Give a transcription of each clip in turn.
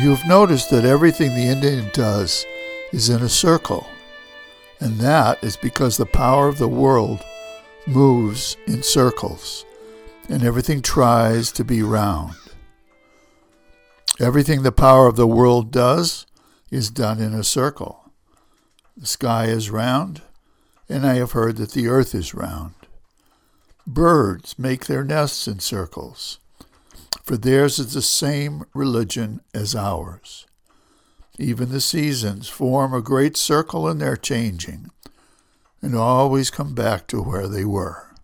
You've noticed that everything the Indian does is in a circle, and that is because the power of the world moves in circles, and everything tries to be round. Everything the power of the world does is done in a circle. The sky is round, and I have heard that the earth is round. Birds make their nests in circles, for theirs is the same religion as ours. Even the seasons form a great circle in their changing, and always come back to where they were.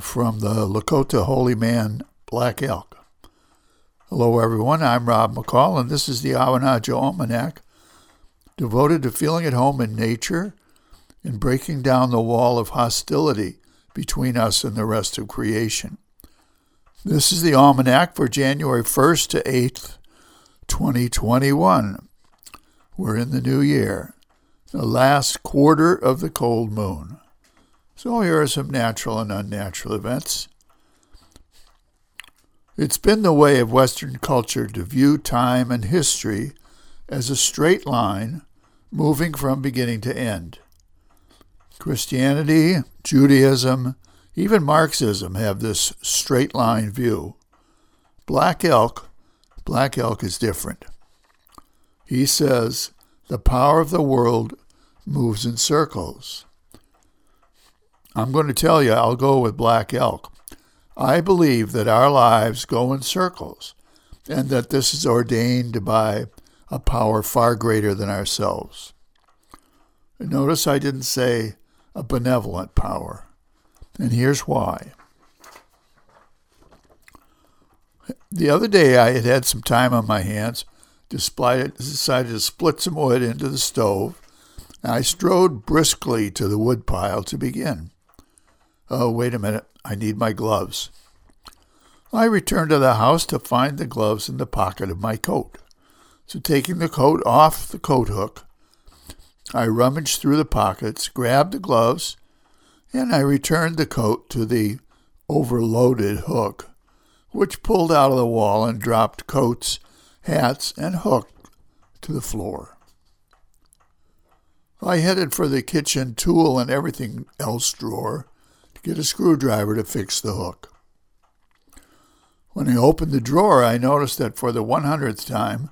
From the Lakota holy man Black Elk. Hello, everyone. I'm Rob McCall, and this is the Awanadjo Almanac, devoted to feeling at home in nature and breaking down the wall of hostility between us and the rest of creation. This is the almanac for January 1st to 8th, 2021. We're in the new year, the last quarter of the cold moon. So here are some natural and unnatural events. It's been the way of Western culture to view time and history as a straight line moving from beginning to end. Christianity, Judaism, even Marxism have this straight line view. Black Elk, Black Elk is different. He says the power of the world moves in circles. I'm going to tell you, I'll go with Black Elk. I believe that our lives go in circles and that this is ordained by a power far greater than ourselves. Notice I didn't say a benevolent power. And here's why. The other day I had had some time on my hands, decided to split some wood into the stove, and I strode briskly to the wood pile to begin. Oh, wait a minute, I need my gloves. I returned to the house to find the gloves in the pocket of my coat. So, taking the coat off the coat hook, I rummaged through the pockets, grabbed the gloves, and I returned the coat to the overloaded hook, which pulled out of the wall and dropped coats, hats, and hook to the floor. I headed for the kitchen tool and everything else drawer to get a screwdriver to fix the hook. When I opened the drawer, I noticed that for the 100th time,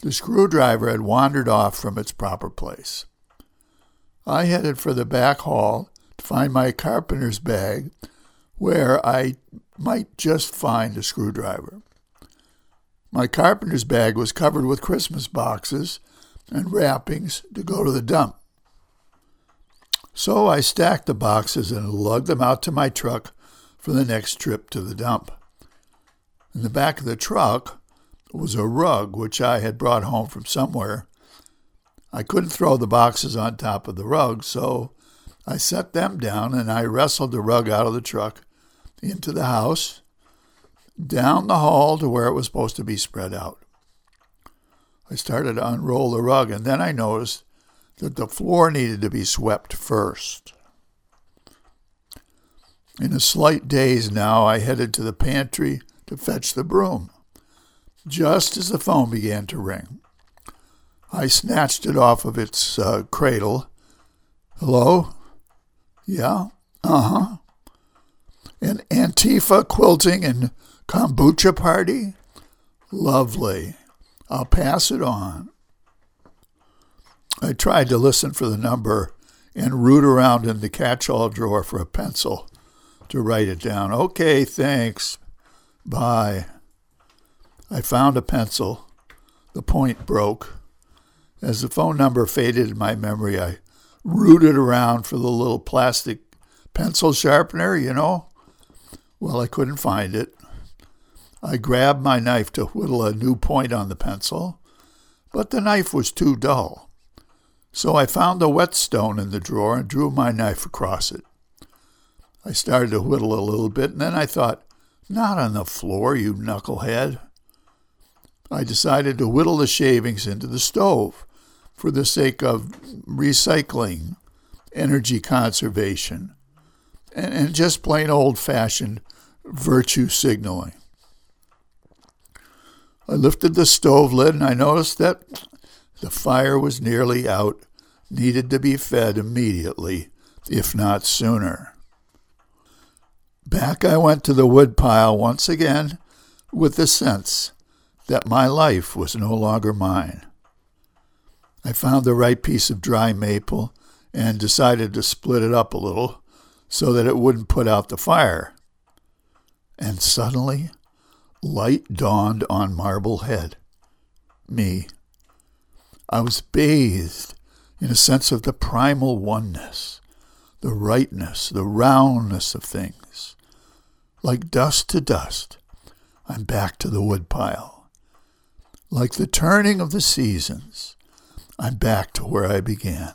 the screwdriver had wandered off from its proper place. I headed for the back hall find my carpenter's bag, where I might just find a screwdriver. My carpenter's bag was covered with Christmas boxes and wrappings to go to the dump. So I stacked the boxes and lugged them out to my truck for the next trip to the dump. In the back of the truck, was a rug which I had brought home from somewhere. I couldn't throw the boxes on top of the rug, so I set them down and I wrestled the rug out of the truck into the house, down the hall to where it was supposed to be spread out. I started to unroll the rug, and then I noticed that the floor needed to be swept first. In a slight daze now, I headed to the pantry to fetch the broom just as the phone began to ring. I snatched it off of its uh, cradle. Hello? Yeah? Uh huh. An Antifa quilting and kombucha party? Lovely. I'll pass it on. I tried to listen for the number and root around in the catch all drawer for a pencil to write it down. Okay, thanks. Bye. I found a pencil. The point broke. As the phone number faded in my memory, I rooted around for the little plastic pencil sharpener, you know. Well, I couldn't find it. I grabbed my knife to whittle a new point on the pencil, but the knife was too dull. So I found the whetstone in the drawer and drew my knife across it. I started to whittle a little bit, and then I thought, not on the floor, you knucklehead. I decided to whittle the shavings into the stove for the sake of recycling, energy conservation, and, and just plain old fashioned virtue signaling. I lifted the stove lid and I noticed that the fire was nearly out, needed to be fed immediately, if not sooner. Back I went to the woodpile once again with the sense that my life was no longer mine. I found the right piece of dry maple and decided to split it up a little so that it wouldn't put out the fire. And suddenly, light dawned on Marblehead. Me. I was bathed in a sense of the primal oneness, the rightness, the roundness of things. Like dust to dust, I'm back to the woodpile. Like the turning of the seasons, I'm back to where I began.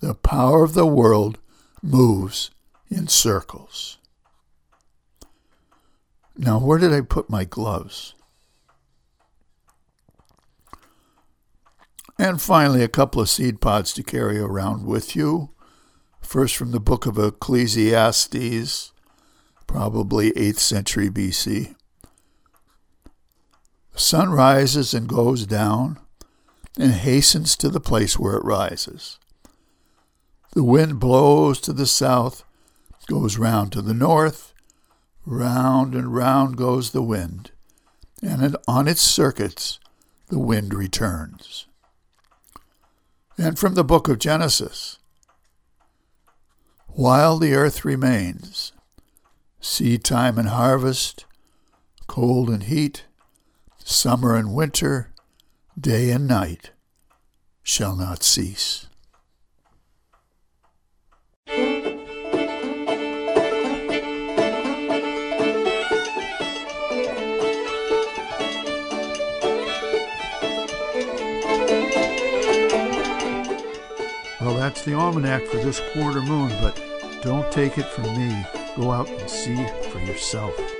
The power of the world moves in circles. Now, where did I put my gloves? And finally, a couple of seed pods to carry around with you. First, from the book of Ecclesiastes, probably 8th century BC. The sun rises and goes down and hastens to the place where it rises. The wind blows to the south, goes round to the north, round and round goes the wind, and on its circuits the wind returns. And from the book of Genesis While the earth remains, seed time and harvest, cold and heat, summer and winter, day and night shall not cease. Well, that's the almanac for this quarter moon, but don't take it from me. Go out and see for yourself.